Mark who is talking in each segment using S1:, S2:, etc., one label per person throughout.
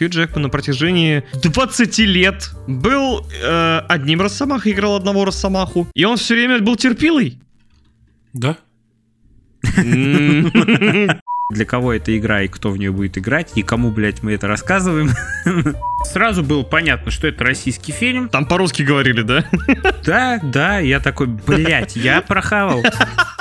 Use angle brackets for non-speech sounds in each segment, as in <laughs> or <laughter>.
S1: Хью Джекман на протяжении 20 лет был э, одним Росомахой, играл одного Росомаху, и он все время был терпилой.
S2: Да? <laughs>
S3: Для кого эта игра и кто в нее будет играть, и кому, блядь, мы это рассказываем. <laughs> Сразу было понятно, что это российский фильм.
S1: Там по-русски говорили, да?
S3: Да, да, я такой, блядь, я прохавал. <laughs>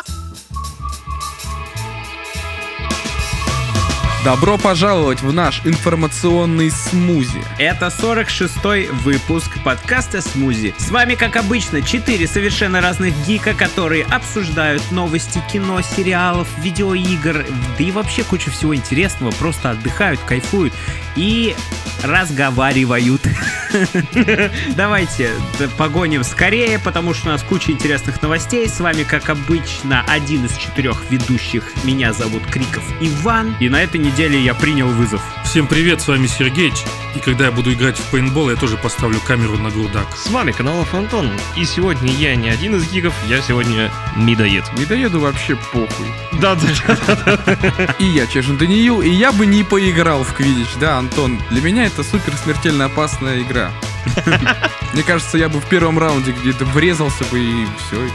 S4: Добро пожаловать в наш информационный смузи.
S3: Это 46-й выпуск подкаста «Смузи». С вами, как обычно, четыре совершенно разных гика, которые обсуждают новости кино, сериалов, видеоигр, да и вообще кучу всего интересного, просто отдыхают, кайфуют и разговаривают. <laughs> Давайте погоним скорее, потому что у нас куча интересных новостей. С вами, как обычно, один из четырех ведущих. Меня зовут Криков Иван. И на этой неделе я принял вызов.
S2: Всем привет, с вами Сергеич. И когда я буду играть в пейнтбол, я тоже поставлю камеру на грудак.
S1: С вами канал Антон. И сегодня я не один из гигов, я сегодня медоед.
S4: Медоеду вообще похуй.
S1: Да, да,
S4: И я Чешин Даниил, и я бы не поиграл в Квидич, да, Антон. Для меня это супер смертельно опасная игра. Мне кажется, я бы в первом раунде где-то врезался бы и все.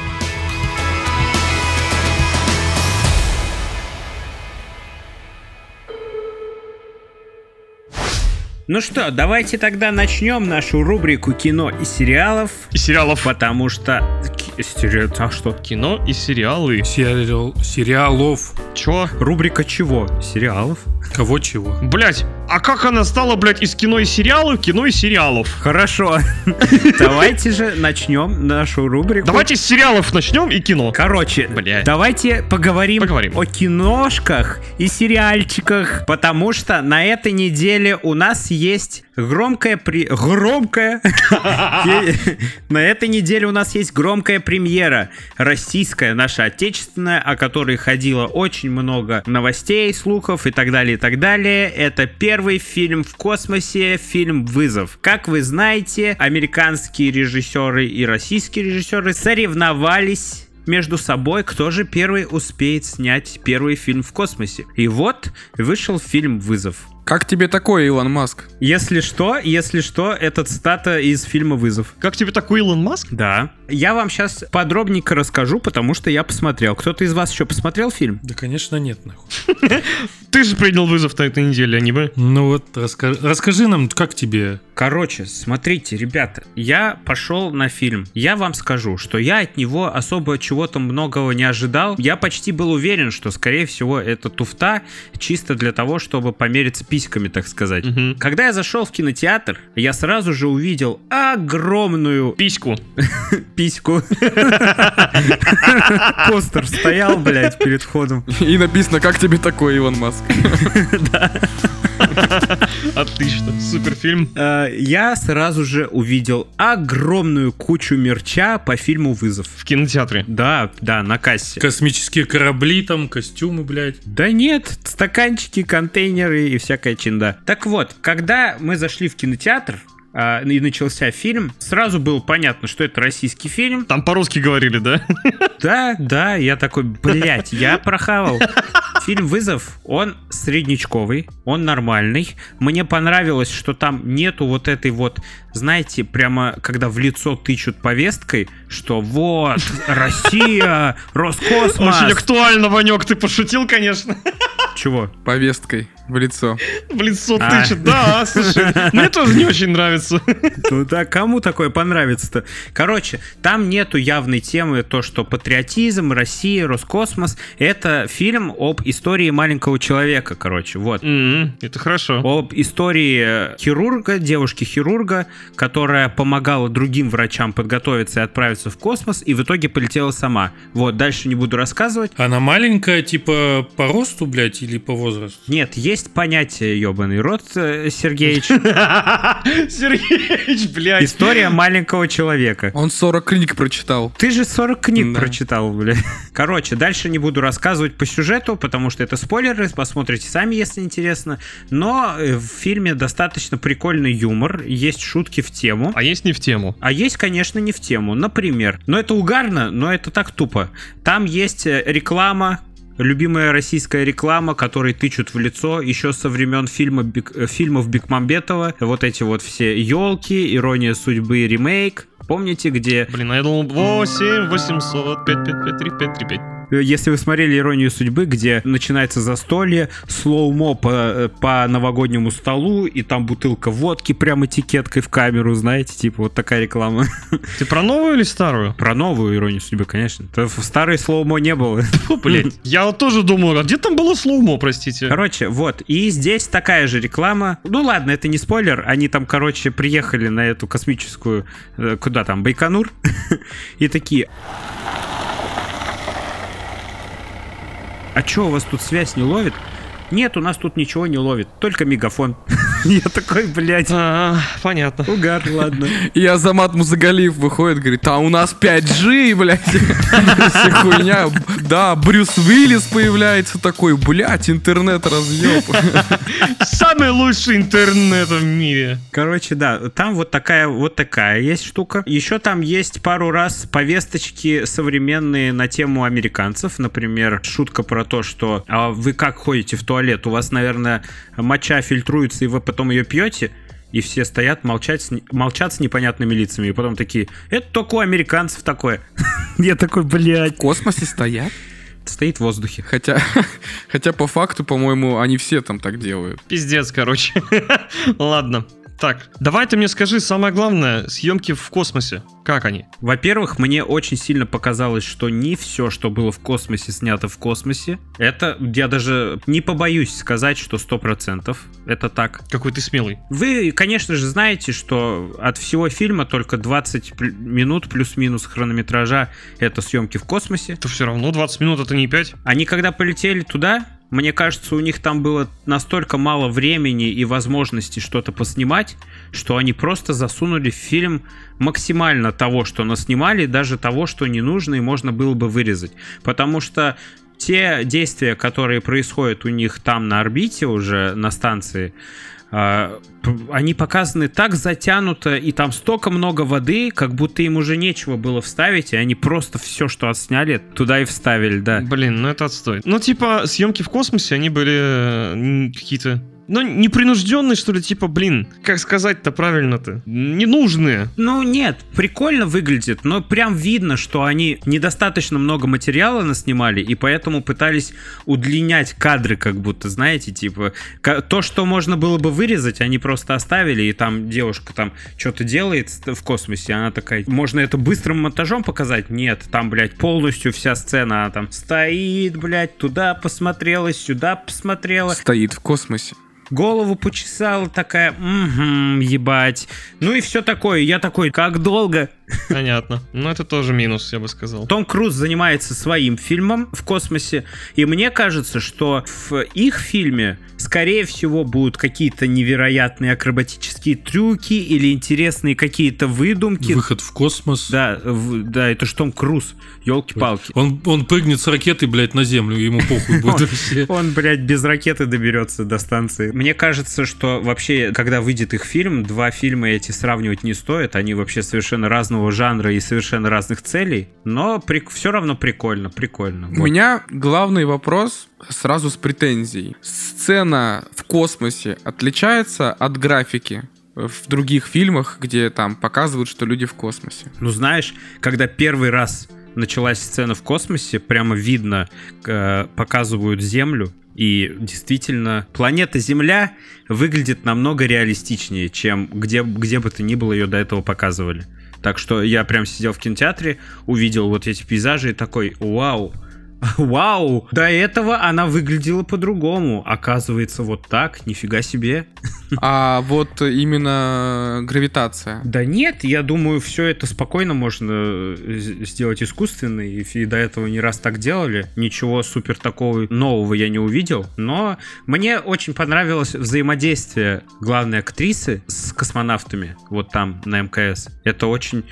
S3: Ну что, давайте тогда начнем нашу рубрику кино и сериалов.
S1: И сериалов.
S3: Потому что... А что?
S1: Кино и сериалы.
S2: Сериал, сериалов.
S1: Чё?
S3: Рубрика чего? Сериалов?
S2: Кого чего?
S1: Блять, а как она стала, блять, из кино и сериалов, кино и сериалов?
S3: Хорошо. <laughs> Давайте же начнем нашу рубрику.
S1: Давайте с сериалов начнем и кино.
S3: Короче,
S1: Блядь.
S3: давайте поговорим,
S1: Поговорим.
S3: о киношках и сериальчиках, потому что на этой неделе у нас есть громкая при... Громкая! <laughs> На этой неделе у нас есть громкая премьера. Российская, наша отечественная, о которой ходило очень много новостей, слухов и так далее, и так далее. Это первый фильм в космосе, фильм «Вызов». Как вы знаете, американские режиссеры и российские режиссеры соревновались между собой, кто же первый успеет снять первый фильм в космосе. И вот вышел фильм «Вызов».
S4: Как тебе такое, Илон Маск?
S3: Если что, если что, это цитата из фильма «Вызов».
S1: Как тебе такой Илон Маск?
S3: Да. Я вам сейчас подробненько расскажу, потому что я посмотрел. Кто-то из вас еще посмотрел фильм?
S2: Да, конечно, нет, нахуй. <laughs>
S1: Ты же принял вызов на этой неделе, а не мы.
S2: Ну вот, раска- расскажи нам, как тебе?
S3: Короче, смотрите, ребята, я пошел на фильм. Я вам скажу, что я от него особо чего-то многого не ожидал. Я почти был уверен, что, скорее всего, это туфта чисто для того, чтобы помериться письками, так сказать.
S1: Мгм.
S3: Когда я зашел в кинотеатр, я сразу же увидел огромную
S1: Письку. <laughs>
S3: письку. <laughs> Постер стоял, блядь, перед входом.
S4: И написано, как тебе такое, Илон Маск? <laughs>
S1: Отлично. Супер фильм.
S3: Э, Я сразу же увидел огромную кучу мерча по фильму «Вызов».
S1: В кинотеатре.
S3: Да, да, на кассе.
S2: Космические корабли там, костюмы, блядь.
S3: Да нет, стаканчики, контейнеры и всякая чинда. Так вот, когда мы зашли в кинотеатр, а, и начался фильм, сразу было понятно, что это российский фильм.
S1: Там по-русски говорили, да?
S3: Да, да, я такой, блядь, я прохавал. Фильм «Вызов», он среднячковый, он нормальный. Мне понравилось, что там нету вот этой вот, знаете, прямо когда в лицо тычут повесткой, что вот, Россия, Роскосмос.
S1: Очень актуально, Ванек, ты пошутил, конечно.
S3: Чего?
S4: Повесткой в лицо.
S1: В лицо
S3: А.
S1: тычет. Да, слушай, мне тоже не очень нравится.
S3: Ну да, кому такое понравится-то? Короче, там нету явной темы то, что патриотизм, Россия, Роскосмос. Это фильм об истории маленького человека, короче, вот.
S1: Это хорошо.
S3: Об истории э, хирурга, девушки-хирурга, которая помогала другим врачам подготовиться и отправиться в космос, и в итоге полетела сама. Вот, дальше не буду рассказывать.
S2: Она маленькая, типа, по росту, блядь, или по возрасту?
S3: Нет, есть понятие, ебаный рот, э, Сергеевич. <laughs>
S1: Сергеич, блядь.
S3: История маленького человека.
S4: Он 40 книг прочитал.
S3: Ты же 40 книг
S4: Да.
S3: прочитал, бля. Короче, дальше не буду рассказывать по сюжету, потому что это спойлеры, посмотрите сами, если интересно. Но э, в фильме достаточно прикольный юмор, есть шутки в тему.
S1: А есть не в тему.
S3: А есть, конечно, не в тему. Например, но это угарно, но это так тупо. Там есть э, реклама любимая российская реклама, которой тычут в лицо еще со времен фильма, Бек- э, фильмов Бекмамбетова. Вот эти вот все елки, ирония судьбы, ремейк. Помните, где
S1: Блин, я думал 8 800 5 5 5 3 5 3 5.
S3: Э, Если вы смотрели «Иронию судьбы», где начинается застолье, slow-mo по, э, по новогоднему столу, и там бутылка водки прям этикеткой в камеру, знаете, типа вот такая реклама. <laughs>
S1: Ты про новую или старую?
S3: Про новую «Иронию судьбы», конечно. То В старой slow-mo не было. <laughs>
S1: Фу, блядь. <laughs> Я вот тоже думал, а где там было slow-mo, простите?
S3: Короче, вот, и здесь такая же реклама. Ну ладно, это не спойлер, они там, короче, приехали на эту космическую, э, куда там, Байконур, и такие... А чё, у вас тут связь не ловит? Нет, у нас тут ничего не ловит, только мегафон. <laughs> Я такой, блядь,
S1: А, понятно.
S3: угар, ладно. <laughs>
S4: И Азамат Музагалиев выходит, говорит, а у нас 5G, блядь. <laughs> Вся хуйня. Да, Брюс Уиллис появляется такой, блядь, интернет разъеб.
S1: Самый лучший интернет в мире.
S3: Короче, да, там вот такая вот такая есть штука. Еще там есть пару раз повесточки современные на тему американцев. Например, шутка про то, что а вы как ходите в туалет? У вас, наверное, моча фильтруется, и вы потом ее пьете? И все стоят, не- молчат с непонятными лицами. И потом такие, это только у американцев такое. <laughs> Я такой, блядь.
S4: В космосе стоят.
S3: Стоит в воздухе.
S4: Хотя, <laughs> хотя по факту, по-моему, они все там так делают.
S1: Пиздец, короче. <laughs> Ладно. Так, давай ты мне скажи самое главное, съемки в космосе. Как они?
S3: Во-первых, мне очень сильно показалось, что не все, что было в космосе, снято в космосе. Это, я даже не побоюсь сказать, что 100% это так.
S1: Какой ты смелый.
S3: Вы, конечно же, знаете, что от всего фильма только 20 пл- минут плюс-минус хронометража это съемки в космосе.
S1: То все равно 20 минут это не 5.
S3: Они когда полетели туда, мне кажется, у них там было настолько мало времени и возможности что-то поснимать, что они просто засунули в фильм максимально того, что наснимали, даже того, что не нужно и можно было бы вырезать. Потому что те действия, которые происходят у них там на орбите уже, на станции, они показаны так затянуто, и там столько много воды, как будто им уже нечего было вставить, и они просто все, что отсняли, туда и вставили, да.
S1: Блин, ну это отстой. Ну, типа, съемки в космосе, они были э, какие-то... Ну, непринужденные, что ли, типа, блин, как сказать-то правильно-то? Ненужные.
S3: Ну нет, прикольно выглядит, но прям видно, что они недостаточно много материала наснимали, и поэтому пытались удлинять кадры, как будто, знаете, типа, то, что можно было бы вырезать, они просто оставили, и там девушка там что-то делает в космосе, она такая, можно это быстрым монтажом показать? Нет, там, блядь, полностью вся сцена, она там стоит, блядь, туда посмотрела, сюда посмотрела,
S4: Стоит в космосе.
S3: Голову почесала такая, угу, ебать. Ну и все такое. Я такой, как долго?
S1: Понятно. Ну, это тоже минус, я бы сказал.
S3: Том Круз занимается своим фильмом в космосе, и мне кажется, что в их фильме, скорее всего, будут какие-то невероятные акробатические трюки или интересные какие-то выдумки.
S2: Выход в космос.
S3: Да, в- да, это ж Том Круз, елки-палки.
S2: Он, он прыгнет с ракеты, блядь, на землю, ему похуй будет <laughs> вообще.
S3: Он, блядь, без ракеты доберется до станции. Мне кажется, что вообще, когда выйдет их фильм, два фильма эти сравнивать не стоит. Они вообще совершенно разного жанра и совершенно разных целей. Но все равно прикольно, прикольно.
S4: У
S3: Вот.
S4: меня главный вопрос сразу с претензией. Сцена в космосе отличается от графики в других фильмах, где там показывают, что люди в космосе.
S3: Ну, знаешь, когда первый раз началась сцена в космосе, прямо видно, э, показывают Землю, и действительно, планета Земля выглядит намного реалистичнее, чем где, где бы то ни было ее до этого показывали. Так что я прям сидел в кинотеатре, увидел вот эти пейзажи и такой, вау, <laughs> вау, до этого она выглядела по-другому. Оказывается, вот так, нифига себе. <laughs>
S4: А вот именно гравитация.
S3: Да нет, я думаю, все это спокойно можно э, сделать искусственно, и до этого не раз так делали. Ничего супер такого нового я не увидел, но мне очень понравилось взаимодействие главной актрисы с космонавтами, вот там, на МКС. Это очень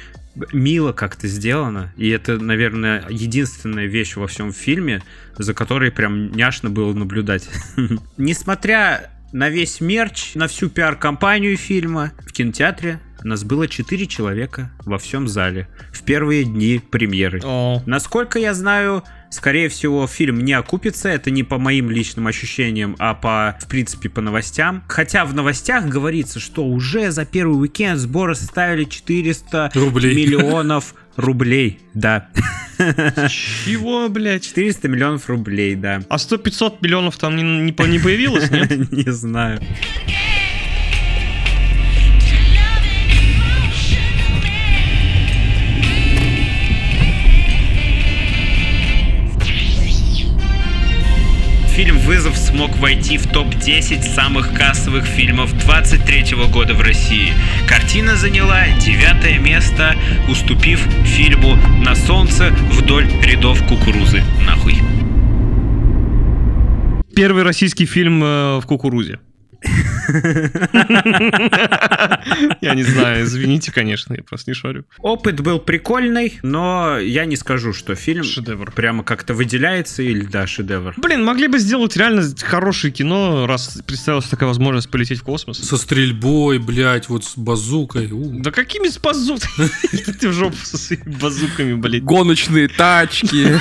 S3: мило как-то сделано, и это, наверное, единственная вещь во всем фильме, за которой прям няшно было наблюдать. <laughs> Несмотря на весь мерч, на всю пиар-компанию фильма. В кинотеатре нас было 4 человека во всем зале в первые дни премьеры.
S1: О,
S3: Насколько я знаю, скорее всего, фильм не окупится. Это не по моим личным ощущениям, а по, в принципе, по новостям. Хотя в новостях говорится, что уже за первый уикенд сборы составили 400
S2: Рублей.
S3: миллионов <laughs> рублей. Да,
S1: чего, блядь?
S3: 400 миллионов рублей, да.
S1: А 100-500 миллионов там не, не, не появилось, нет? <laughs>
S3: Не знаю. Фильм «Вызов» смог войти в топ-10 самых кассовых фильмов 23 года в России. Картина заняла девятое место, уступив фильму «На солнце вдоль рядов кукурузы». Нахуй.
S1: Первый российский фильм э, в кукурузе. Я не знаю, извините, конечно, я просто не шарю.
S3: Опыт был прикольный, но я не скажу, что фильм
S1: Шедевр.
S3: прямо как-то выделяется или да, шедевр.
S1: Блин, могли бы сделать реально хорошее кино, раз представилась такая возможность полететь в космос.
S2: Со стрельбой, блядь, вот с базукой. У.
S1: Да какими с базуками? <laughs> Ты в жопу со своими базуками, блядь.
S4: Гоночные тачки.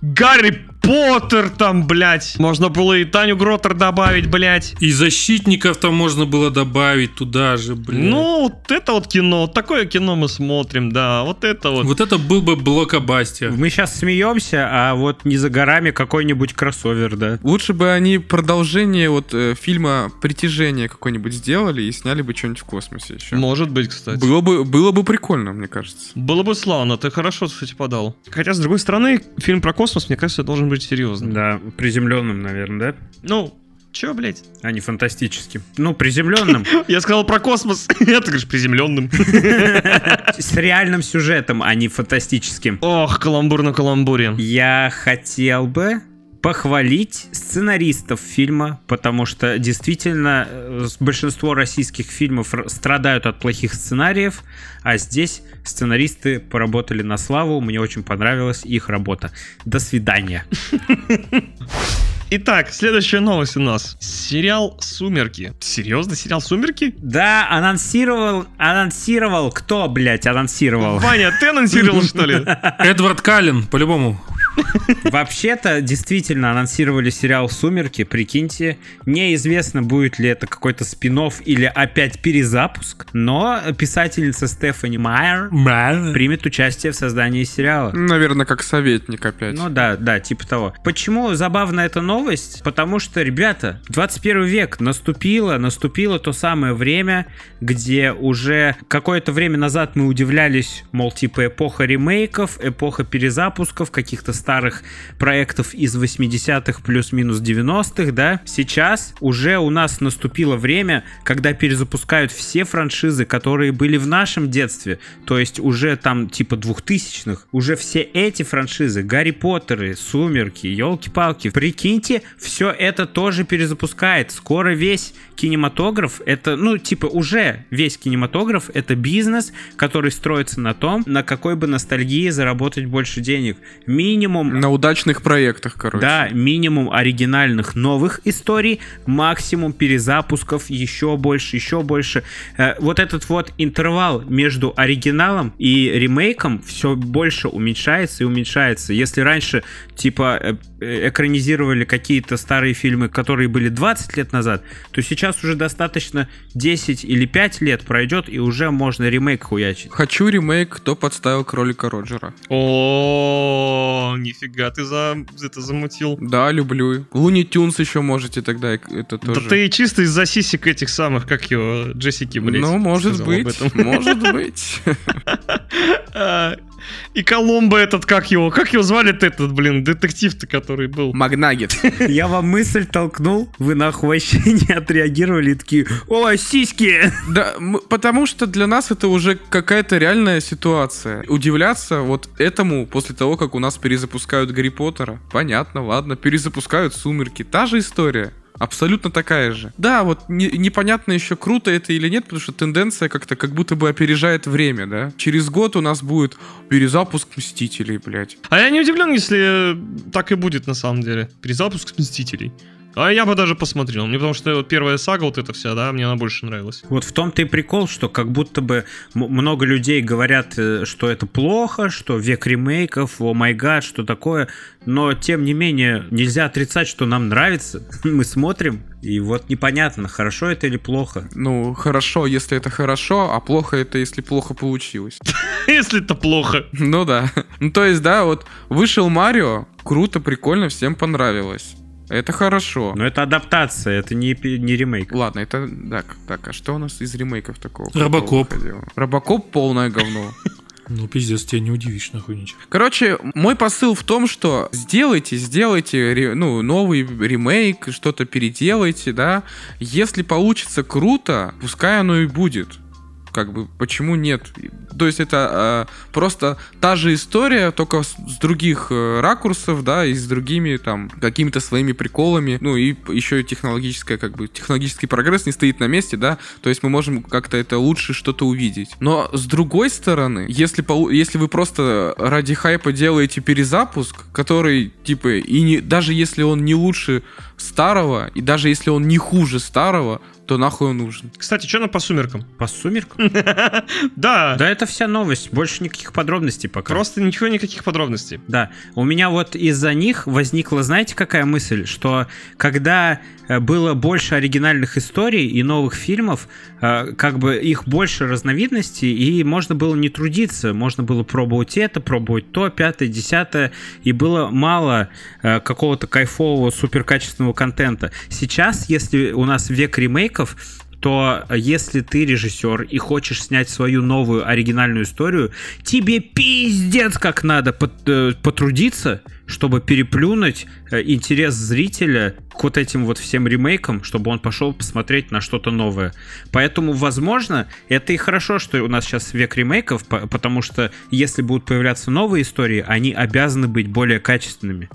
S1: Гарри Поттер там, блядь. Можно было и Таню Гротер добавить, блядь.
S2: И защитников там можно было добавить туда же, блин.
S1: Ну, вот это вот кино, вот такое кино мы смотрим, да, вот это вот.
S2: Вот это был бы блокобастер.
S3: Мы сейчас смеемся, а вот не за горами какой-нибудь кроссовер, да.
S4: Лучше бы они продолжение вот э, фильма «Притяжение» какой-нибудь сделали и сняли бы что-нибудь в космосе еще.
S1: Может быть, кстати.
S4: Было бы, было бы прикольно, мне кажется.
S1: Было бы славно, ты хорошо, кстати, подал. Хотя, с другой стороны, фильм про космос, мне кажется, должен быть серьезным.
S3: Да, приземленным, наверное, да?
S1: Ну, чё, блядь?
S3: А не фантастическим. Ну, приземленным. <laughs>
S1: Я сказал про космос, <laughs> я ты говоришь приземленным. <laughs>
S3: С реальным сюжетом, а не фантастическим.
S1: Ох, каламбур на каламбуре.
S3: Я хотел бы похвалить сценаристов фильма, потому что действительно э, большинство российских фильмов страдают от плохих сценариев, а здесь сценаристы поработали на славу, мне очень понравилась их работа. До свидания. <laughs>
S1: Итак, следующая новость у нас. Сериал «Сумерки». Серьезно, сериал «Сумерки»?
S3: Да, анонсировал, анонсировал, кто, блядь, анонсировал?
S1: Ваня, ты анонсировал, <laughs> что ли?
S2: Эдвард Каллен, по-любому. <laughs>
S3: Вообще-то, действительно, анонсировали сериал «Сумерки», прикиньте. Неизвестно, будет ли это какой-то спин или опять перезапуск, но писательница Стефани Майер примет участие в создании сериала.
S4: Наверное, как советник опять.
S3: Ну да, да, типа того. Почему забавна эта новость? Потому что, ребята, 21 век наступило, наступило то самое время, где уже какое-то время назад мы удивлялись, мол, типа эпоха ремейков, эпоха перезапусков, каких-то старых проектов из 80-х плюс-минус 90-х, да? Сейчас уже у нас наступило время, когда перезапускают все франшизы, которые были в нашем детстве, то есть уже там типа 2000-х, уже все эти франшизы, Гарри Поттеры, Сумерки, елки-палки, прикиньте, все это тоже перезапускает. Скоро весь кинематограф, это, ну, типа уже весь кинематограф, это бизнес, который строится на том, на какой бы ностальгии заработать больше денег. Минимум
S4: На удачных проектах, короче.
S3: да, минимум оригинальных новых историй, максимум перезапусков, еще больше, еще больше. Э, Вот этот вот интервал между оригиналом и ремейком все больше уменьшается и уменьшается. Если раньше, типа, э, э, экранизировали какие-то старые фильмы, которые были 20 лет назад, то сейчас уже достаточно 10 или 5 лет пройдет, и уже можно ремейк хуячить.
S4: Хочу ремейк «Кто подставил кролика Роджера».
S1: О, нифига ты за это замутил.
S4: Да, люблю. Луни Тюнс еще можете тогда, и это тоже.
S1: Да ты чисто из-за сисек этих самых, как его, Джессики, блядь.
S4: Ну, может быть,
S1: этом.
S4: может быть. <laughs>
S1: А, И Коломбо этот, как его, как его звали-то этот, блин, детектив-то, который был.
S4: Магнагет. <laughs>
S3: Я вам мысль толкнул, вы нахуй вообще <laughs> не отреагировали такие, о, сиськи!
S4: Да, потому что для нас это уже какая-то реальная ситуация. Удивляться вот этому после того, как у нас перезапускают Гарри Поттера. Понятно, ладно, перезапускают Сумерки. Та же история. Абсолютно такая же. Да, вот не- непонятно еще, круто это или нет, потому что тенденция как-то как будто бы опережает время, да. Через год у нас будет перезапуск Мстителей, блядь.
S1: А я не удивлен, если так и будет на самом деле. Перезапуск Мстителей. А я бы даже посмотрел. Мне потому что вот первая сага вот эта вся, да, мне она больше нравилась.
S3: Вот в том-то и прикол, что как будто бы много людей говорят, э, что это плохо, что век ремейков, о май гад, что такое. Но, тем не менее, нельзя отрицать, что нам нравится. <laughs> Мы смотрим, и вот непонятно, хорошо это или плохо.
S4: Ну, хорошо, если это хорошо, а плохо это, если плохо получилось. <laughs>
S1: Если это плохо.
S4: Ну да. Ну то есть, да, вот вышел Марио, круто, прикольно, всем понравилось. Это хорошо.
S3: Но это адаптация, это не, не ремейк.
S4: Ладно, это так, так, а что у нас из ремейков такого?
S2: Робокоп.
S4: Робокоп полное говно. <laughs>
S2: Ну, пиздец, тебя не удивишь нахуй ничего.
S4: Короче, мой посыл в том, что сделайте, сделайте ну, новый ремейк, что-то переделайте, да. Если получится круто, пускай оно и будет. Как бы, почему нет? То есть это э, просто та же история, только с, с других э, ракурсов, да, и с другими там какими-то своими приколами. Ну и еще и технологическая, как бы, технологический прогресс не стоит на месте, да. То есть мы можем как-то это лучше что-то увидеть. Но с другой стороны, если, если вы просто ради хайпа делаете перезапуск, который, типа, и не, даже если он не лучше старого, и даже если он не хуже старого, то нахуй он нужен.
S1: Кстати, что на по сумеркам?
S3: По сумеркам? <laughs>
S1: Да,
S3: Да, это вся новость, больше никаких подробностей пока.
S1: просто ничего, никаких подробностей.
S3: Да, у меня вот из-за них возникла, знаете, какая мысль, что когда э, было больше оригинальных историй и новых фильмов, э, как бы их больше разновидностей, и можно было не трудиться, можно было пробовать это, пробовать то, пятое, десятое, и было мало э, какого-то кайфового, суперкачественного контента. Сейчас, если у нас век ремейков, то если ты режиссер и хочешь снять свою новую оригинальную историю, тебе пиздец как надо э, потрудиться, чтобы переплюнуть э, интерес зрителя к вот этим вот всем ремейкам, чтобы он пошел посмотреть на что-то новое. Поэтому, возможно, это и хорошо, что у нас сейчас век ремейков, по- потому что если будут появляться новые истории, они обязаны быть более качественными.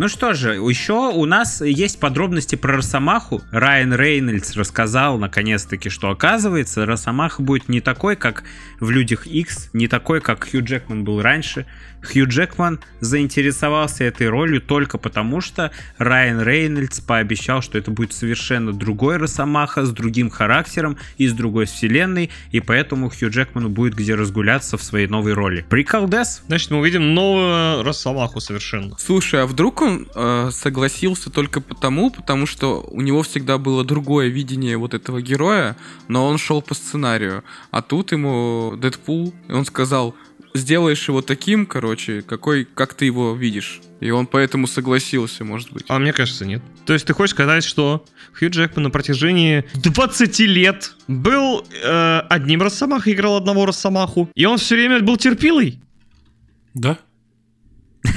S3: Ну что же, еще у нас есть подробности про Росомаху. Райан Рейнольдс рассказал наконец-таки, что оказывается, Росомаха будет не такой, как в Людях X, не такой, как Хью Джекман был раньше. Хью Джекман заинтересовался этой ролью только потому, что Райан Рейнольдс пообещал, что это будет совершенно другой Росомаха, с другим характером и с другой вселенной, и поэтому Хью Джекману будет где разгуляться в своей новой роли. Приколдес?
S1: Значит, мы увидим новую Росомаху совершенно.
S4: Слушай, а вдруг он э, согласился только потому, потому что у него всегда было другое видение вот этого героя, но он шел по сценарию. А тут ему Дэдпул, и он сказал, сделаешь его таким, короче, какой, как ты его видишь. И он поэтому согласился, может быть.
S1: А мне кажется, нет. То есть ты хочешь сказать, что Хью Джекман на протяжении 20 лет был э, одним Росомахой, играл одного Росомаху, и он все время был терпилой?
S2: Да? <laughs>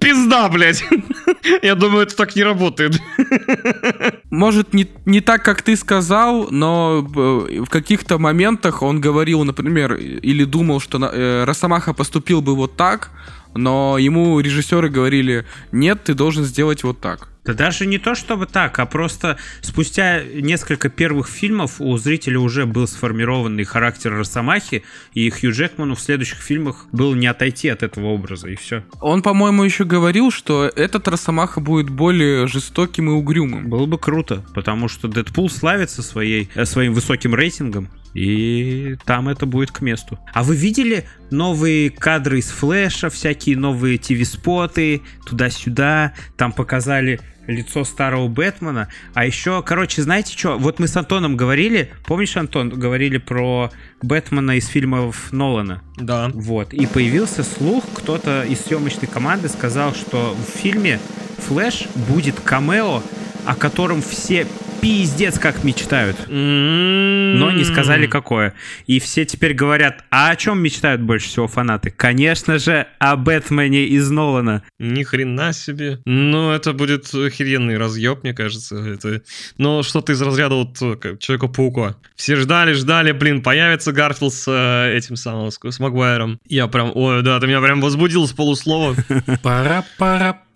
S1: Пизда, блядь. <laughs> Я думаю, это так не работает. <laughs>
S4: Может, не, не так, как ты сказал, но э, в каких-то моментах он говорил, например, или думал, что э, Росомаха поступил бы вот так, но ему режиссеры говорили, нет, ты должен сделать вот так.
S3: Да даже не то чтобы так, а просто спустя несколько первых фильмов у зрителя уже был сформированный характер Росомахи, и Хью Джекману в следующих фильмах было не отойти от этого образа, и все.
S4: Он, по-моему, еще говорил, что этот Росомаха будет более жестоким и угрюмым.
S3: Было бы круто, потому что Дэдпул славится своей, э, своим высоким рейтингом, и там это будет к месту. А вы видели новые кадры из Флэша, всякие новые ТВ-споты, туда-сюда, там показали лицо старого Бэтмена. А еще, короче, знаете что? Вот мы с Антоном говорили, помнишь, Антон, говорили про Бэтмена из фильмов Нолана?
S1: Да.
S3: Вот. И появился слух, кто-то из съемочной команды сказал, что в фильме Флэш будет камео, о котором все пиздец как мечтают. Но
S1: Но
S3: не сказали какое. И все теперь говорят, а о чем мечтают больше всего фанаты? Конечно же, о Бэтмене из Нолана.
S1: Ни хрена себе. Ну, это будет охеренный разъеб, мне кажется. Это... Но что-то из разряда вот э, Человека-паука. Все ждали, ждали, блин, появится Гарфилд с э, этим самым, с, с Магуайром. Я прям, ой, да, ты меня прям возбудил с полуслова. <laughs>
S2: пара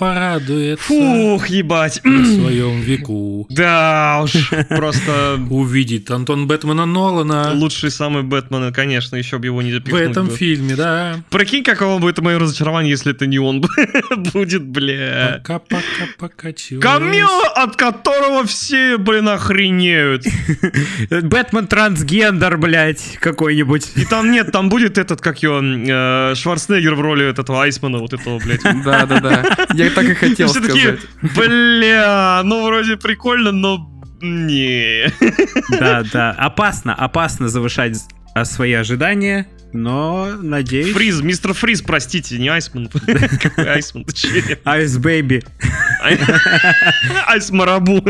S2: порадуется
S1: Фух, ебать.
S2: на своем веку.
S1: Да уж, просто <laughs>
S2: Увидит Антон Бэтмена Нолана
S1: лучший самый Бэтмен, конечно, еще бы его не
S2: в
S1: запихнуть.
S2: этом
S1: бы.
S2: фильме, да.
S1: Прикинь, каково будет мое разочарование, если это не он <laughs> будет, бля.
S2: Пока-пока покачиваюсь.
S1: Камео, от которого все, блин, охренеют. <laughs>
S3: Бэтмен трансгендер, блядь, какой-нибудь.
S1: И там нет, там будет этот, как его, э, Шварценеггер в роли этого Айсмана, вот этого, блядь.
S4: Да-да-да. Я так и хотел сказать.
S1: бля, ну вроде прикольно, но не.
S3: Да, да. Опасно, опасно завышать а, свои ожидания, но надеюсь...
S1: Фриз, мистер Фриз, простите, не Айсман. <laughs> Какой Айсман? Ice Baby. <laughs>
S3: Айс
S1: Марабу.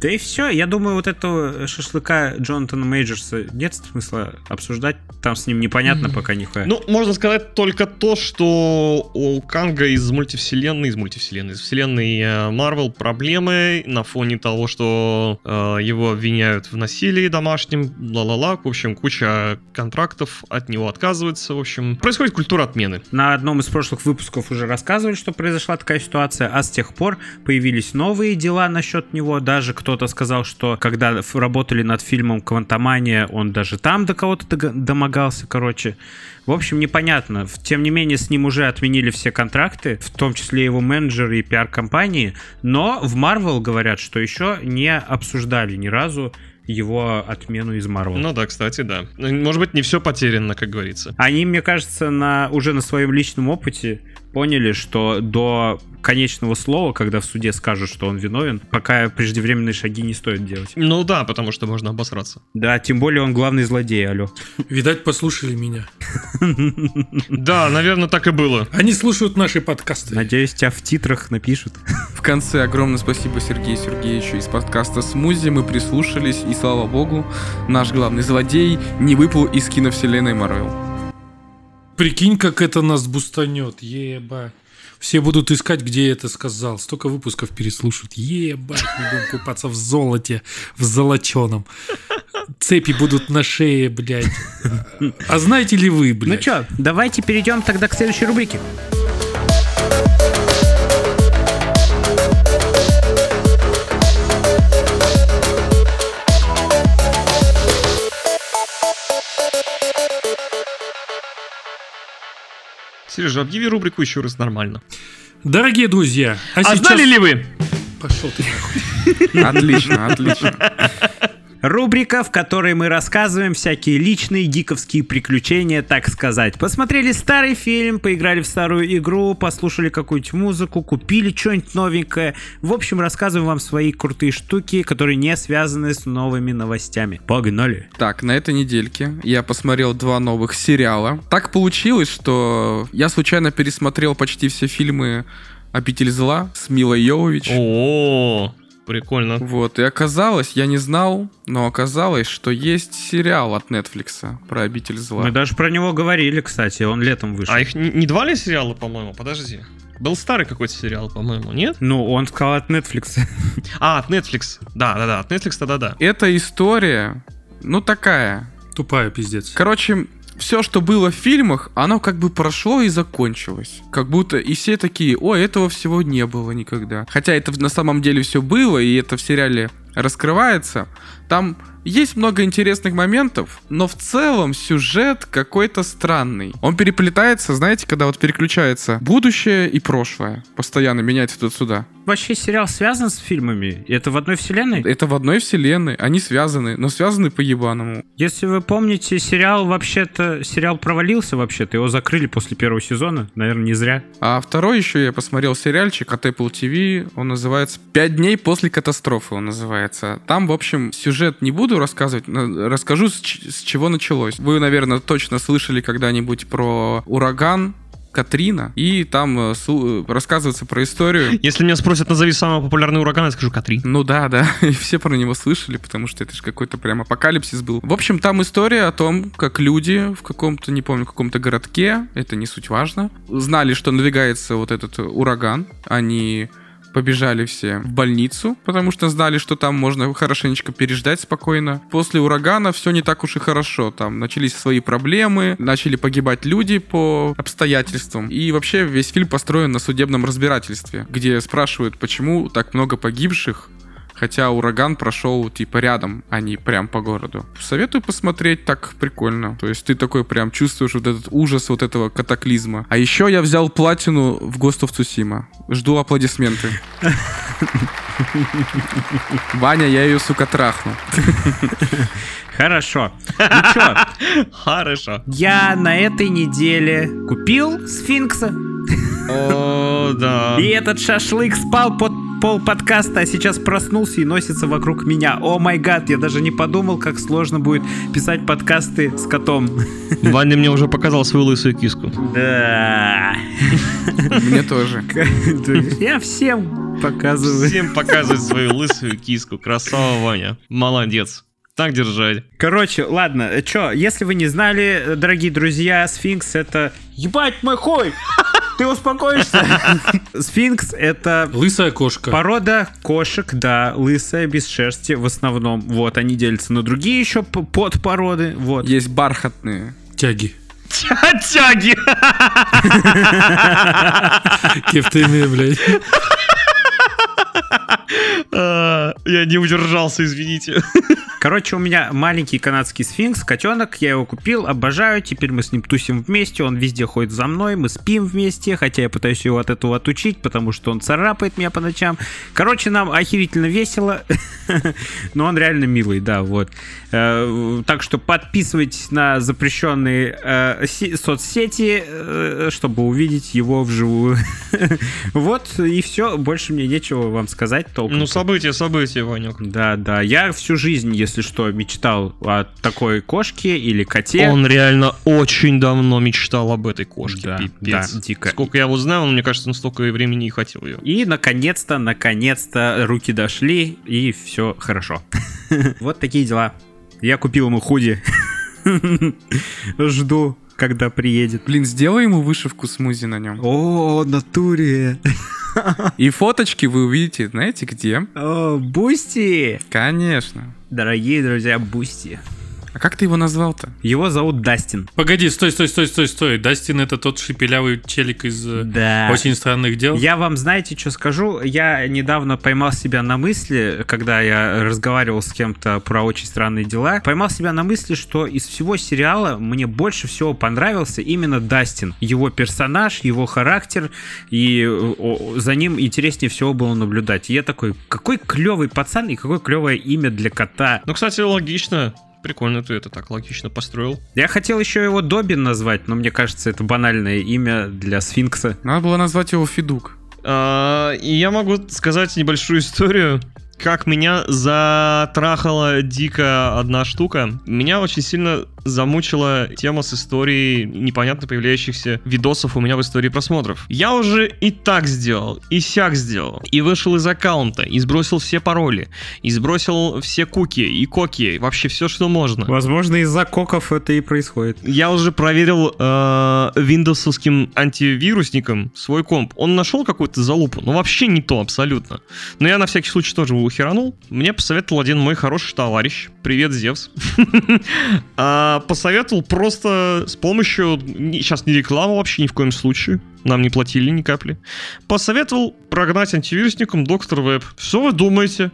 S3: Да и все, я думаю, вот этого шашлыка Джонатана Мейджерса нет смысла обсуждать. Там с ним непонятно пока нихуя.
S1: Ну, можно сказать только то, что у Канга из мультивселенной, из мультивселенной, из вселенной Марвел проблемы на фоне того, что э, его обвиняют в насилии домашнем, ла-ла-ла, в общем, куча контрактов от него отказывается, в общем, происходит культура отмены.
S3: На одном из прошлых выпусков уже рассказывали, что произошла такая ситуация, а с тех пор появились новые дела насчет него. Даже кто-то сказал, что когда работали над фильмом «Квантомания», он даже там до кого-то домогался, короче. В общем, непонятно. Тем не менее, с ним уже отменили все контракты, в том числе его менеджеры и пиар-компании. Но в Marvel говорят, что еще не обсуждали ни разу его отмену из Marvel.
S1: Ну да, кстати, да. Может быть, не все потеряно, как говорится.
S3: Они, мне кажется, на, уже на своем личном опыте поняли, что до конечного слова, когда в суде скажут, что он виновен, пока преждевременные шаги не стоит делать.
S1: Ну да, потому что можно обосраться.
S3: Да, тем более он главный злодей, алло.
S2: Видать, послушали меня. <laughs>
S1: Да, наверное, так и было.
S2: Они слушают наши подкасты.
S3: Надеюсь, тебя в титрах напишут.
S4: В конце огромное спасибо Сергею Сергеевичу из подкаста «Смузи». Мы прислушались, и слава богу, наш главный злодей не выпал из киновселенной Марвел.
S2: Прикинь, как это нас бустанет. Ебать. Все будут искать, где я это сказал. Столько выпусков переслушают. Ебать, мы будем купаться в золоте, в золоченом. Цепи будут на шее, блядь. А знаете ли вы,
S3: Ну
S2: блядь?
S3: чё, давайте перейдем тогда к следующей рубрике.
S1: Сережа, объяви рубрику еще раз нормально.
S2: Дорогие друзья, а,
S1: А
S2: сейчас...
S1: знали ли вы?
S2: Пошел ты нахуй.
S4: Отлично, отлично.
S3: Рубрика, в которой мы рассказываем всякие личные гиковские приключения, так сказать. Посмотрели старый фильм, поиграли в старую игру, послушали какую-нибудь музыку, купили что-нибудь новенькое. В общем, рассказываем вам свои крутые штуки, которые не связаны с новыми новостями. Погнали!
S4: Так, на этой недельке я посмотрел два новых сериала. Так получилось, что я случайно пересмотрел почти все фильмы «Обитель зла» с Милой Йовович.
S1: О, прикольно.
S4: Вот, и оказалось, я не знал, но оказалось, что есть сериал от Netflix про «Обитель зла».
S3: Мы даже про него говорили, кстати, он летом вышел.
S1: А их не, не два ли сериала, по-моему? Подожди. Был старый какой-то сериал, по-моему, нет?
S3: Ну, он сказал от Netflix. <laughs>
S1: А, от Netflix. Да, да, да, от Netflix тогда да.
S4: Эта история, ну такая.
S2: Тупая пиздец.
S4: Короче, все, что было в фильмах, оно как бы прошло и закончилось. Как будто и все такие, ой, этого всего не было никогда. Хотя это на самом деле все было, и это в сериале раскрывается. Там есть много интересных моментов, но в целом сюжет какой-то странный. Он переплетается, знаете, когда вот переключается будущее и прошлое. Постоянно меняется туда-сюда.
S3: Вообще сериал связан с фильмами? Это в одной вселенной?
S4: Это в одной вселенной, они связаны, но связаны по-ебаному.
S3: Если вы помните, сериал вообще-то... Сериал провалился вообще-то, его закрыли после первого сезона. Наверное, не зря.
S4: А второй еще я посмотрел сериальчик от Apple TV, он называется «Пять дней после катастрофы» он называется. Там, в общем, сюжет не буду рассказывать, но расскажу, с, с чего началось. Вы, наверное, точно слышали когда-нибудь про ураган, Катрина, и там э, э, рассказывается про историю.
S1: Если меня спросят, назови самый популярный ураган, я скажу Катрин.
S4: Ну да, да, <laughs> и все про него слышали, потому что это же какой-то прям апокалипсис был. В общем, там история о том, как люди в каком-то, не помню, каком-то городке, это не суть важно, знали, что надвигается вот этот ураган, они побежали все в больницу, потому что знали, что там можно хорошенечко переждать спокойно. После урагана все не так уж и хорошо. Там начались свои проблемы, начали погибать люди по обстоятельствам. И вообще весь фильм построен на судебном разбирательстве, где спрашивают, почему так много погибших, хотя ураган прошел типа рядом, а не прям по городу. Советую посмотреть, так прикольно. То есть ты такой прям чувствуешь вот этот ужас вот этого катаклизма. А еще я взял платину в Ghost of Tsushima. Жду аплодисменты. <laughs> Ваня, я ее, сука, трахну.
S3: Хорошо. Ну <laughs>
S1: Хорошо.
S3: я на этой неделе купил сфинкса.
S1: О, да.
S3: И этот шашлык спал под пол подкаста, а сейчас проснулся и носится вокруг меня. О май гад, я даже не подумал, как сложно будет писать подкасты с котом. <laughs>
S1: Ваня мне уже показал свою лысую киску.
S3: Да.
S4: Мне тоже. <laughs>
S3: Я всем показываю.
S1: Всем показывает свою лысую киску. Красава, Ваня. Молодец. Так держать.
S3: Короче, ладно, чё, если вы не знали, дорогие друзья, сфинкс это... Ебать мой хуй! Ты успокоишься? <laughs> Сфинкс это
S2: Лысая кошка.
S3: Порода кошек, да, лысая, без шерсти в основном. Вот, они делятся на другие еще подпороды. Вот.
S4: Есть бархатные.
S2: Тяги. <laughs>
S1: Тяги! <laughs>
S2: Кефтыми, блядь.
S1: А, Я не удержался, извините.
S3: Короче, у меня маленький канадский сфинкс, котенок, я его купил, обожаю, теперь мы с ним тусим вместе, он везде ходит за мной, мы спим вместе, хотя я пытаюсь его от этого отучить, потому что он царапает меня по ночам. Короче, нам охерительно весело, <laughs> но он реально милый, да, вот. Э, Так что подписывайтесь на запрещенные э, соцсети, э, чтобы увидеть его вживую. <laughs> Вот, и все, больше мне нечего вам сказать толком.
S1: Ну, события, события, Ванек.
S3: Да, да. Я всю жизнь, если что, мечтал о такой кошке или коте.
S1: Он реально очень давно мечтал об этой кошке.
S3: Да,
S1: Пипец.
S3: да, дико.
S1: Сколько я его знаю, он, мне кажется, он столько и времени и хотел ее.
S3: И наконец-то, наконец-то руки дошли, и все хорошо. <laughs> Вот такие дела. Я купил ему худи. <laughs> Жду, когда приедет.
S4: Блин, сделай ему вышивку смузи на нем.
S3: О, натуре. <laughs>
S4: И фоточки вы увидите, знаете где?
S3: О, Boosty.
S4: Конечно.
S3: Дорогие друзья, Boosty.
S4: А как ты его назвал-то?
S3: Его зовут Дастин.
S2: Погоди, стой, стой, стой, стой, стой. Дастин это тот шепелявый челик из э,
S3: Да.
S2: очень странных дел.
S3: Я вам, знаете, что скажу? Я недавно поймал себя на мысли, когда я разговаривал с кем-то про очень странные дела, поймал себя на мысли, что из всего сериала мне больше всего понравился именно Дастин. Его персонаж, его характер, и э, за ним интереснее всего было наблюдать. И я такой, какой клевый пацан и какое клевое имя для кота.
S1: Ну, кстати, логично. Прикольно ты это так логично построил.
S3: Я хотел еще его Добин назвать, но мне кажется, это банальное имя для сфинкса.
S4: Надо было назвать его Федук.
S1: А, И я могу сказать небольшую историю, как меня затрахала дико одна штука. Меня очень сильно замучила тема с историей непонятно появляющихся видосов у меня в истории просмотров. Я уже и так сделал, и сяк сделал, и вышел из аккаунта, и сбросил все пароли, и сбросил все куки, и коки, вообще все, что можно.
S3: Возможно, из-за коков это и происходит.
S1: Я уже проверил э, виндовсовским антивирусником свой комп. Он нашел какую-то залупу, но вообще не то абсолютно. Но я на всякий случай тоже его ухеранул. Мне посоветовал один мой хороший товарищ. Привет, Зевс. <laughs> А, Посоветовал просто с помощью... Сейчас не реклама вообще ни в коем случае. Нам не платили ни капли. Посоветовал прогнать антивирусником Доктор Веб. Что вы думаете?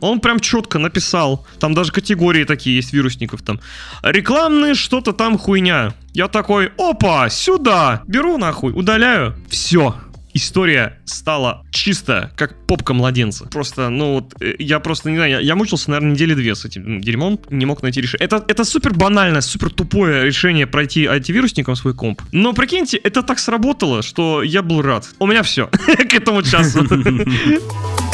S1: Он прям четко написал. Там даже категории такие есть вирусников там. Рекламные что-то там хуйня. Я такой, опа, сюда. Беру нахуй, удаляю. Все. История стала чисто, как попка младенца. Просто, ну вот, э, я просто не знаю, я, я мучился, наверное, недели две с этим дерьмом, не мог найти решение. Это, это супер банальное, супер тупое решение пройти антивирусником свой комп. Но прикиньте, это так сработало, что я был рад. У меня все <laughs> к этому часу. <laughs>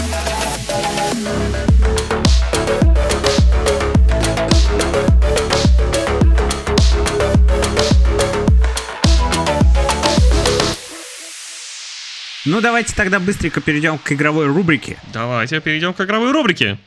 S3: Ну, давайте тогда быстренько перейдем к игровой рубрике.
S1: Давайте перейдем к игровой рубрике.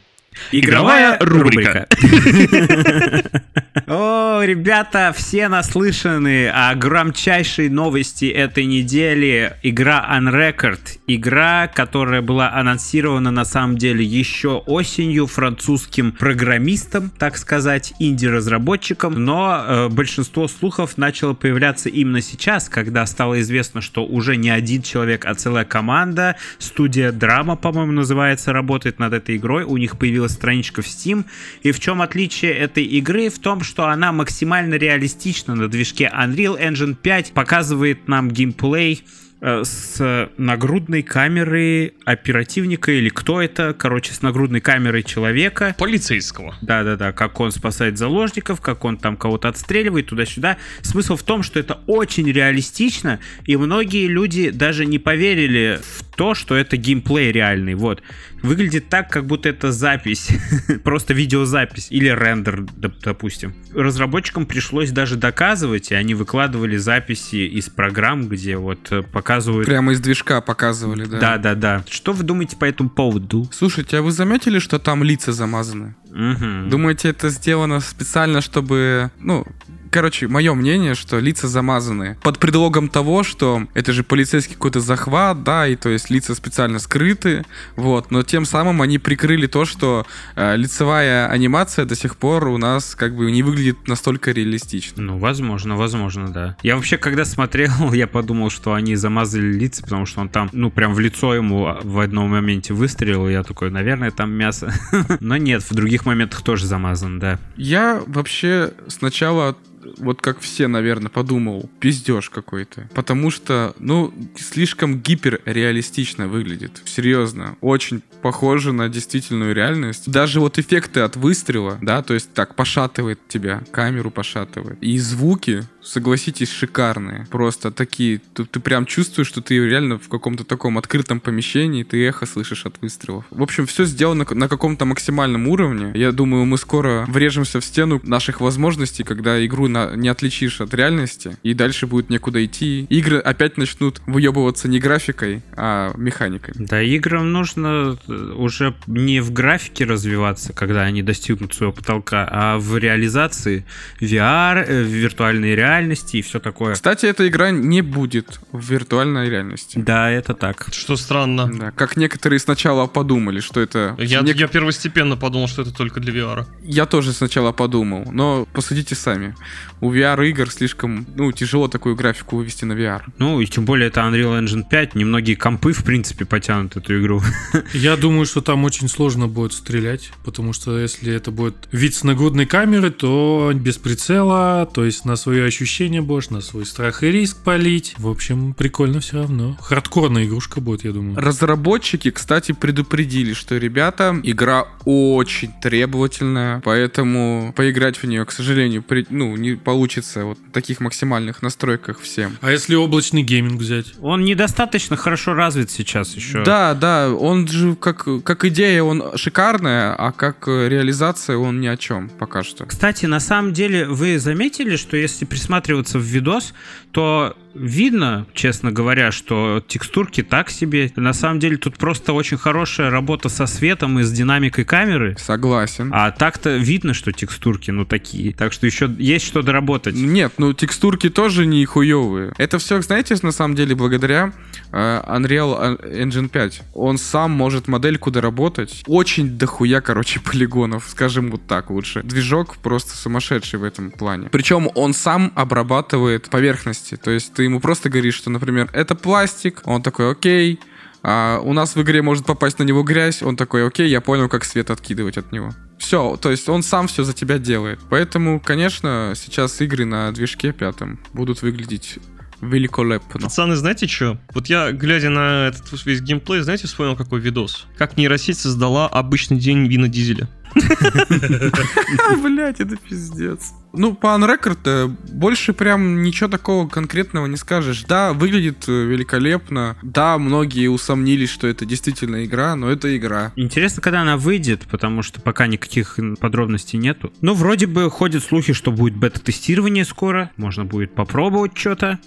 S3: Игровая
S1: рубрика. <laughs>
S3: О, ребята, все наслышаны о громчайшей новости этой недели. Игра Unrecord. Игра, которая была анонсирована на самом деле еще осенью французским программистом, так сказать, инди-разработчиком. Но э, большинство слухов начало появляться именно сейчас, когда стало известно, что уже не один человек, а целая команда, студия Драма, по-моему, называется, работает над этой игрой. У них появилась страничка в Steam. И в чем отличие этой игры? В том, что она максимально реалистична на движке Unreal Engine 5, показывает нам геймплей э, с нагрудной камеры оперативника или кто это, короче, с нагрудной камерой человека.
S1: Полицейского.
S3: Да-да-да, как он спасает заложников, как он там кого-то отстреливает туда-сюда. Смысл в том, что это очень реалистично, и многие люди даже не поверили в то, что это геймплей реальный. Вот. Выглядит так, как будто это запись, <laughs> просто видеозапись или рендер, допустим. Разработчикам пришлось даже доказывать, и они выкладывали записи из программ, где вот э, показывают...
S4: Прямо из движка показывали, да?
S3: Да-да-да. Что вы думаете по этому поводу?
S4: Слушайте, а вы заметили, что там лица замазаны?
S3: Угу.
S4: Думаете, это сделано специально, чтобы, ну, короче, мое мнение, что лица замазаны. Под предлогом того, что это же полицейский какой-то захват, да, и то есть лица специально скрыты, вот, но тем самым они прикрыли то, что э, лицевая анимация до сих пор у нас как бы не выглядит настолько реалистично.
S3: Ну, возможно, возможно, да. Я вообще, когда смотрел, <laughs> я подумал, что они замазали лица, потому что он там, ну, прям в лицо ему в одном моменте выстрелил, я такой, наверное, там мясо. <laughs> Но нет, в других моментах тоже замазан, да.
S4: Я вообще сначала вот как все, наверное, подумал, пиздеж какой-то. Потому что, ну, слишком гиперреалистично выглядит. Серьезно. Очень похоже на действительную реальность. Даже вот эффекты от выстрела, да, то есть так пошатывает тебя, камеру пошатывает. И звуки, согласитесь, шикарные. Просто такие, тут ты прям чувствуешь, что ты реально в каком-то таком открытом помещении, ты эхо слышишь от выстрелов. В общем, все сделано на каком-то максимальном уровне. Я думаю, мы скоро врежемся в стену наших возможностей, когда игру на, не отличишь от реальности, и дальше будет некуда идти. Игры опять начнут выебываться не графикой, а механикой.
S3: Да, играм нужно э, уже не в графике развиваться, когда они достигнут своего потолка, а в реализации VR, э, в виртуальной реальности и все такое.
S4: Кстати, эта игра не будет в виртуальной реальности.
S3: Да, это так.
S1: Что странно.
S4: Да, как некоторые сначала подумали, что это...
S1: Я,
S4: Нек-
S1: я первостепенно подумал, что это только для VR.
S4: Я тоже сначала подумал, но посудите сами. У VR-игр слишком, ну, тяжело такую графику вывести на VR.
S3: Ну, и тем более это Unreal Engine 5, немногие компы, в принципе, потянут эту игру. <laughs>
S2: Я думаю, что там очень сложно будет стрелять, потому что если это будет вид с нагрудной камеры, то без прицела, то есть на свои ощущения будешь, на свой страх и риск палить. В общем, прикольно все равно. Хардкорная игрушка будет, я думаю.
S4: Разработчики, кстати, предупредили, что, ребята, игра очень требовательная, поэтому поиграть в нее, к сожалению, при- ну, не получится вот в таких максимальных настройках всем.
S2: А если облачный гейминг взять?
S3: Он недостаточно хорошо развит сейчас еще.
S4: Да, да, он же как, как идея, он шикарная, а как реализация он ни о чем пока что.
S3: Кстати, на самом деле, вы заметили, что если присматриваться в видос, то видно, честно говоря, что текстурки так себе. На самом деле тут просто очень хорошая работа со светом и с динамикой камеры.
S4: Согласен.
S3: А так-то видно, что текстурки, ну, такие. Так что еще есть что доработать.
S4: Нет, ну текстурки тоже не хуевые. Это все, знаете, на самом деле благодаря э, Unreal Engine 5. Он сам может модельку доработать. Очень дохуя, короче, полигонов, скажем вот так лучше. Движок просто сумасшедший в этом плане. Причем он сам обрабатывает поверхности. То есть ты ему просто говоришь, что, например, это пластик. Он такой, окей. А у нас в игре может попасть на него грязь. Он такой, окей, я понял, как свет откидывать от него. Все, то есть он сам все за тебя делает. Поэтому, конечно, сейчас игры на движке пятом будут выглядеть великолепно.
S1: Пацаны, знаете что? Вот я, глядя на этот весь геймплей, знаете, вспомнил какой видос? Как нейросеть создала обычный день Вина Дизеля. <laughs>
S4: Блять, это пиздец. Ну, по Unrecord э, больше прям ничего такого конкретного не скажешь. Да, выглядит э, великолепно. Да, многие усомнились, что это действительно игра, но это игра.
S3: Интересно, когда она выйдет, потому что пока никаких подробностей нету. Ну, вроде бы ходят слухи, что будет бета-тестирование скоро. Можно будет попробовать что-то.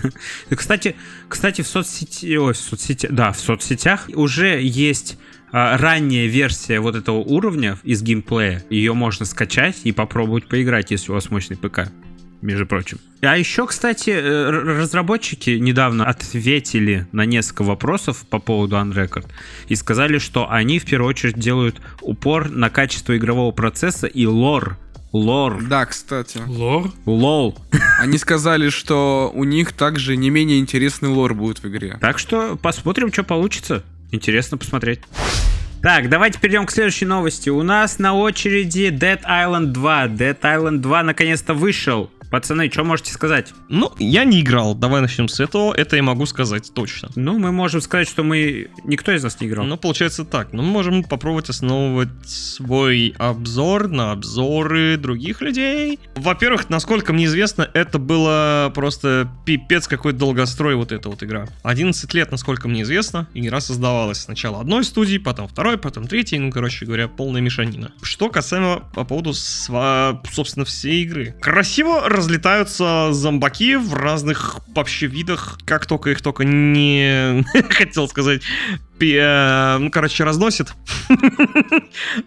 S3: <laughs> Кстати, кстати, в соцсети... Ой, в соцсети... Да, в соцсетях уже есть ранняя версия вот этого уровня из геймплея. Ее можно скачать и попробовать поиграть, если у вас мощный ПК между прочим. А еще, кстати, э, разработчики недавно ответили на несколько вопросов по поводу Unrecord и сказали, что они в первую очередь делают упор на качество игрового процесса и лор. Лор.
S4: Да, кстати.
S2: Лор?
S3: Лол.
S4: Они сказали, что у них также не менее интересный лор будет в игре.
S3: Так что посмотрим, что получится. Интересно посмотреть. Так, давайте перейдем к следующей новости. У нас на очереди Dead Island 2. Dead Island 2 наконец-то вышел. Пацаны, что можете сказать?
S1: Ну, я не играл. Давай начнем с этого. Это я могу сказать точно.
S3: Ну, мы можем сказать, что мы... Никто из нас не играл.
S1: Ну, получается так. Ну, мы можем попробовать основывать свой обзор на обзоры других людей. Во-первых, насколько мне известно, это было просто пипец какой долгострой вот эта вот игра. 11 лет, насколько мне известно, игра создавалась сначала одной студии, потом второй, потом третьей, ну, короче говоря, полная мешанина. Что касаемо по поводу, собственно, всей игры. Красиво разлетаются зомбаки в разных вообще видах, как только их только не... <laughs> Хотел сказать, э, ну, короче, разносит. <laughs>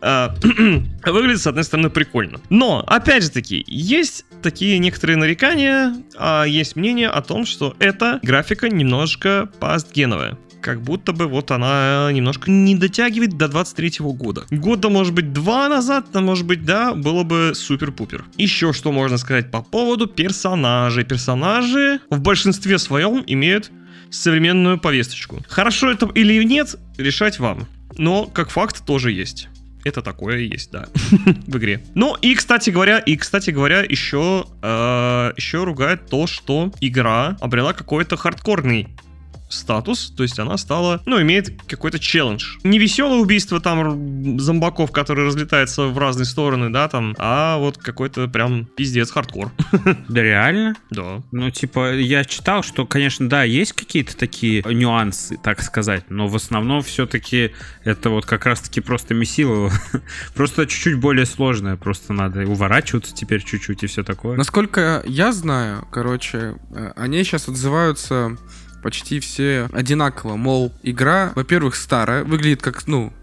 S1: А, <clears throat> выглядит, с одной стороны, прикольно. Но, опять же таки, есть такие некоторые нарекания, а есть мнение о том, что эта графика немножко пастгеновая как будто бы вот она немножко не дотягивает до 23 года. Года, может быть, два назад, а может быть, да, было бы супер-пупер. Еще что можно сказать по поводу персонажей. Персонажи в большинстве своем имеют современную повесточку. Хорошо это или нет, решать вам. Но как факт тоже есть. Это такое есть, да, <laughs> в игре. Ну и, кстати говоря, и, кстати говоря, еще, э, еще ругает то, что игра обрела какой-то хардкорный статус, то есть она стала, ну, имеет какой-то челлендж. Не веселое убийство там зомбаков, которые разлетаются в разные стороны, да, там, а вот какой-то прям пиздец хардкор. <laughs>
S3: Да реально?
S1: Да.
S3: Ну, типа, я читал, что, конечно, да, есть какие-то такие нюансы, так сказать, но в основном все-таки это вот как раз-таки просто месилово. <laughs> просто чуть-чуть более сложное, просто надо уворачиваться теперь чуть-чуть и все такое.
S4: Насколько я знаю, короче, э, они сейчас отзываются почти все одинаково. Мол, игра, во-первых, старая, выглядит как, ну,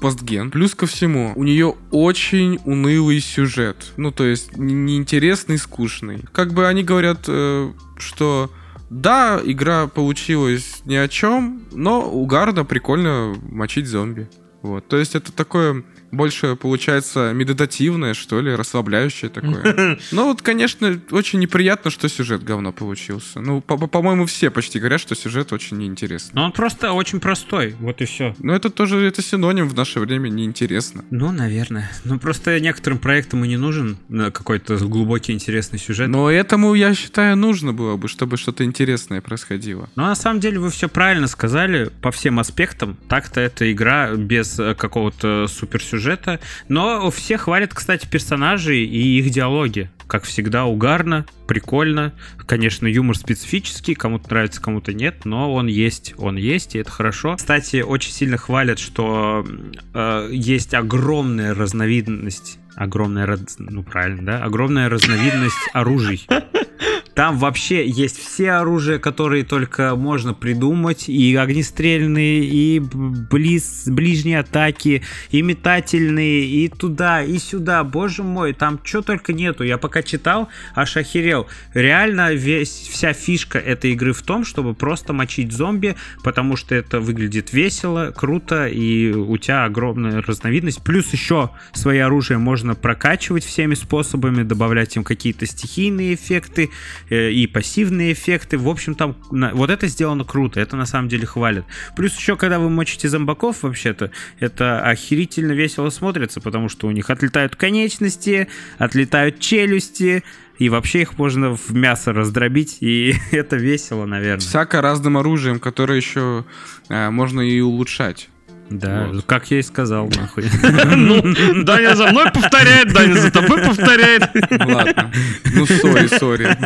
S4: постген. Плюс ко всему, у нее очень унылый сюжет. Ну, то есть, неинтересный, скучный. Как бы они говорят, э, что да, игра получилась ни о чем, но у Гарда прикольно мочить зомби. Вот. То есть это такое больше получается медитативное, что ли, расслабляющее такое. <laughs> Ну вот, конечно, очень неприятно, что сюжет говно получился. Ну, по-моему, все почти говорят, что сюжет очень неинтересный.
S3: Ну, он просто очень простой, вот и все.
S4: Ну, это тоже, это синоним в наше время неинтересно.
S3: Ну, наверное. Ну, просто некоторым проектам и не нужен э, какой-то глубокий интересный сюжет.
S4: Но этому, я считаю, нужно было бы, чтобы что-то интересное происходило.
S3: Ну, на самом деле, вы все правильно сказали по всем аспектам. Так-то эта игра без э, какого-то суперсюжета сюжета. Но все хвалят, кстати, персонажей и их диалоги. Как всегда, угарно, прикольно. Конечно, юмор специфический, кому-то нравится, кому-то нет, но он есть, он есть, и это хорошо. Кстати, очень сильно хвалят, что э, есть огромная разновидность огромная, ну правильно, да, огромная разновидность оружий. Там вообще есть все оружия, которые только можно придумать, и огнестрельные, и близ, ближние атаки, и метательные, и туда, и сюда. Боже мой, там что только нету. Я пока читал, аж охерел. Реально весь, вся фишка этой игры в том, чтобы просто мочить зомби, потому что это выглядит весело, круто, и у тебя огромная разновидность. Плюс еще свои оружия можно прокачивать всеми способами, добавлять им какие-то стихийные эффекты, и пассивные эффекты. В общем, там вот это сделано круто, это на самом деле хвалят. Плюс еще, когда вы мочите зомбаков, вообще-то, это охерительно весело смотрится, потому что у них отлетают конечности, отлетают челюсти, и вообще их можно в мясо раздробить, и <laughs> это весело, наверное.
S4: Всяко разным оружием, которое еще э, можно и улучшать.
S3: Да, вот. как я и сказал, нахуй. <laughs>
S1: Ну, Даня за мной повторяет, Даня за тобой повторяет.
S4: Ладно. Ну, сори, сори.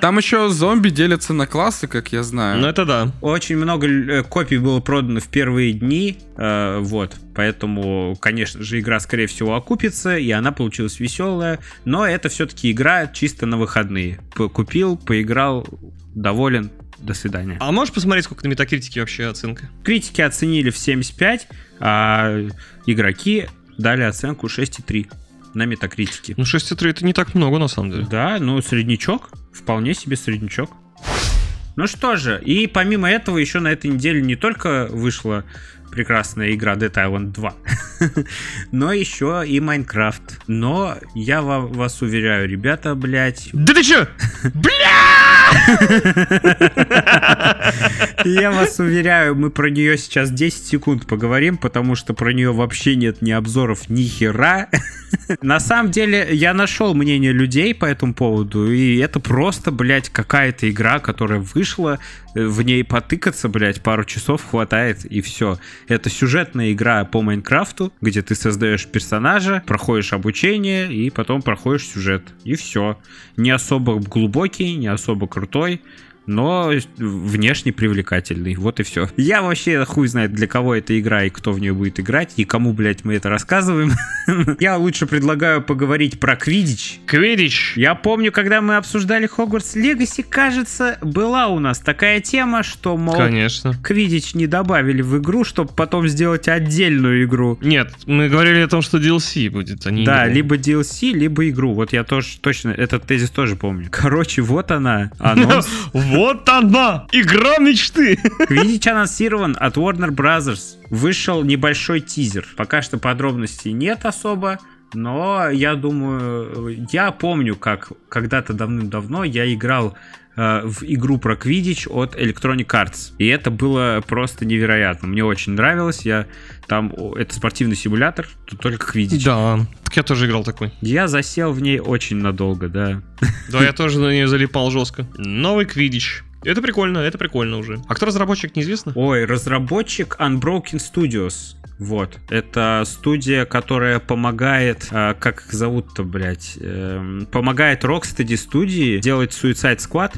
S4: Там еще зомби делятся на классы, как я знаю.
S1: Ну, это да.
S3: Очень много э, копий было продано в первые дни, э, вот. Поэтому, конечно же, игра, скорее всего, окупится, и она получилась веселая. Но это все-таки игра чисто на выходные. Купил, поиграл, доволен, До свидания.
S1: А можешь посмотреть, сколько на метакритике вообще оценка?
S3: Критики оценили в 75, а игроки дали оценку 6,3 на метакритике.
S1: Ну, 6,3 это не так много, на самом деле.
S3: Да, ну среднячок, вполне себе среднячок. Ну что же, и помимо этого еще на этой неделе не только вышла прекрасная игра Dead Island 2, <laughs> но еще и Майнкрафт. Но я ва- вас уверяю, ребята, блядь,
S1: Да ты чё? <laughs>
S3: Я вас уверяю, мы про нее сейчас 10 секунд поговорим, потому что про нее вообще нет ни обзоров, ни хера. На самом деле, я нашел мнение людей по этому поводу, и это просто, блядь, какая-то игра, которая вышла, в ней потыкаться, блядь, пару часов хватает, и все. Это сюжетная игра по Майнкрафту, где ты создаешь персонажа, проходишь обучение, и потом проходишь сюжет. И все. Не особо глубокий, не особо крутой, но внешне привлекательный. Вот и все. Я вообще хуй знает, для кого эта игра и кто в нее будет играть, и кому, блядь, мы это рассказываем. <laughs> Я лучше предлагаю поговорить про Квидич.
S1: Квидич.
S3: Я помню, когда мы обсуждали Хогвартс Легаси, кажется, была у нас такая тема, что, мол,
S1: Конечно.
S3: Квидич не добавили в игру, чтобы потом сделать отдельную игру.
S1: Нет, мы говорили о том, что DLC будет, а не
S3: Да,
S1: игра.
S3: либо DLC, либо игру. Вот я тоже точно этот тезис тоже помню. Короче, вот она, <laughs> анонс.
S1: Вот она! Игра мечты!
S3: Квидич анонсирован от Warner Brothers. Вышел небольшой тизер. Пока что подробностей нет особо. Но я думаю, я помню, как когда-то давным-давно я играл в игру про Квидич от Electronic Arts. И это было просто невероятно. Мне очень нравилось. Я там это спортивный симулятор, тут только Квидич.
S1: Да, так я тоже играл такой.
S3: Я засел в ней очень надолго, да.
S1: Да, я тоже на нее залипал жестко. Новый Квидич. Это прикольно, это прикольно уже. А кто разработчик, неизвестно?
S3: Ой, разработчик Unbroken Studios. Вот. Это студия, которая помогает, э, как их зовут-то, блядь, эм, помогает Rocksteady студии делать Suicide Squad,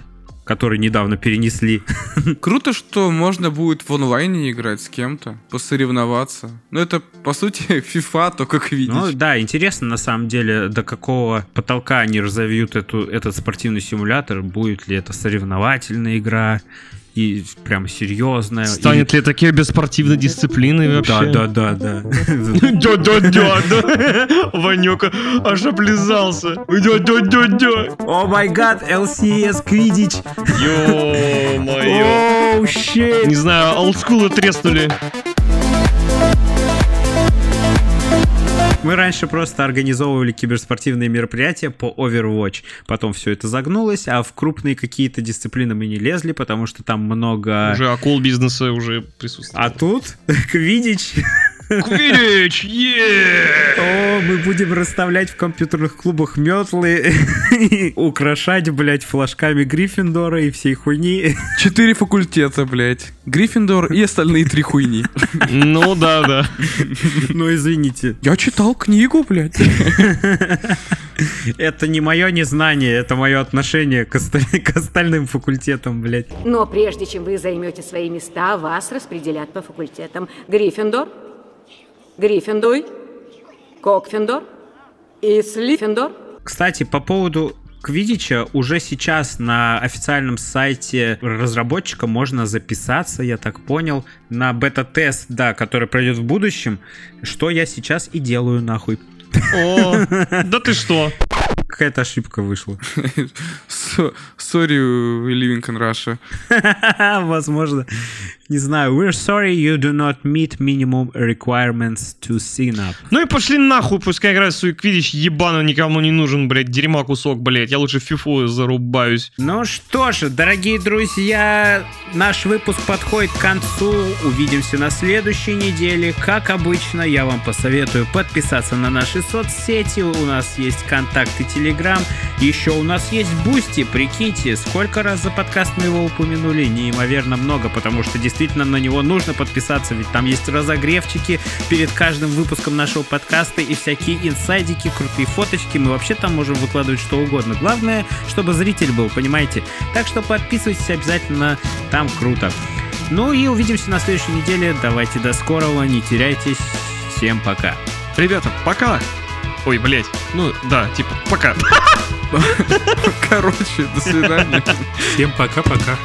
S3: который недавно перенесли. <laughs>
S4: Круто, что можно будет в онлайне играть с кем-то, посоревноваться. Ну, это, по сути, <laughs> FIFA, только Квидич.
S3: Ну да, интересно на самом деле, до какого потолка они разовьют эту, этот спортивный симулятор, будет ли это соревновательная игра и прям серьезная.
S1: Станет ли такие без спортивной дисциплины вообще?
S3: Да, да, да, да.
S1: Дя-дя-дя, да. Ванёка аж облизался. Дя-дя-дя-дя.
S3: О май гад, LCS Квидич!
S1: Ё-моё.
S3: Оу, щит!
S1: Не знаю, олдскулы треснули.
S3: Мы раньше просто организовывали киберспортивные мероприятия по Overwatch. Потом все это загнулось, а в крупные какие-то дисциплины мы не лезли, потому что там много...
S1: Уже акул бизнеса уже присутствует.
S3: А тут <laughs> Квидич.
S1: Квидич, е!
S3: О, мы будем расставлять в компьютерных клубах метлы, украшать, блядь, флажками Гриффиндора и всей хуйни.
S4: Четыре факультета, блядь. Гриффиндор и остальные три хуйни.
S1: Ну да, да.
S3: Ну, извините.
S4: Я читал книгу, блядь.
S3: Это не мое незнание, это мое отношение к, оста- к остальным факультетам, блядь.
S5: Но прежде чем вы займете свои места, вас распределят по факультетам. Гриффиндор, Гриффиндуй, Кокфиндор и Слиффиндор.
S3: Кстати, по поводу Квидича уже сейчас на официальном сайте разработчика можно записаться, я так понял, на бета-тест, да, который пройдет в будущем, что я сейчас и делаю нахуй.
S1: О, да ты что?
S3: Какая-то ошибка вышла.
S4: Sorry, living in Russia. <laughs>
S3: Возможно. Не знаю. We're sorry you do not meet minimum requirements to sign up.
S1: Ну и пошли нахуй, пускай играет свой квидич ебаный, никому не нужен, блядь, дерьма кусок, блядь. Я лучше фифу зарубаюсь.
S3: Ну что же, дорогие друзья, наш выпуск подходит к концу. Увидимся на следующей неделе. Как обычно, я вам посоветую подписаться на наши соцсети. У нас есть контакт и телеграм. Еще у нас есть Boosty. Прикиньте, сколько раз за подкаст мы его упомянули. Неимоверно много, потому что действительно на него нужно подписаться. Ведь там есть разогревчики перед каждым выпуском нашего подкаста и всякие инсайдики, крутые фоточки. Мы вообще там можем выкладывать что угодно. Главное, чтобы зритель был, понимаете? Так что подписывайтесь обязательно, там круто. Ну и увидимся на следующей неделе. Давайте до скорого, не теряйтесь. Всем пока.
S1: Ребята, пока. Ой, блядь. Ну, да, типа, пока. <laughs>
S4: Короче, до свидания.
S2: Всем пока-пока.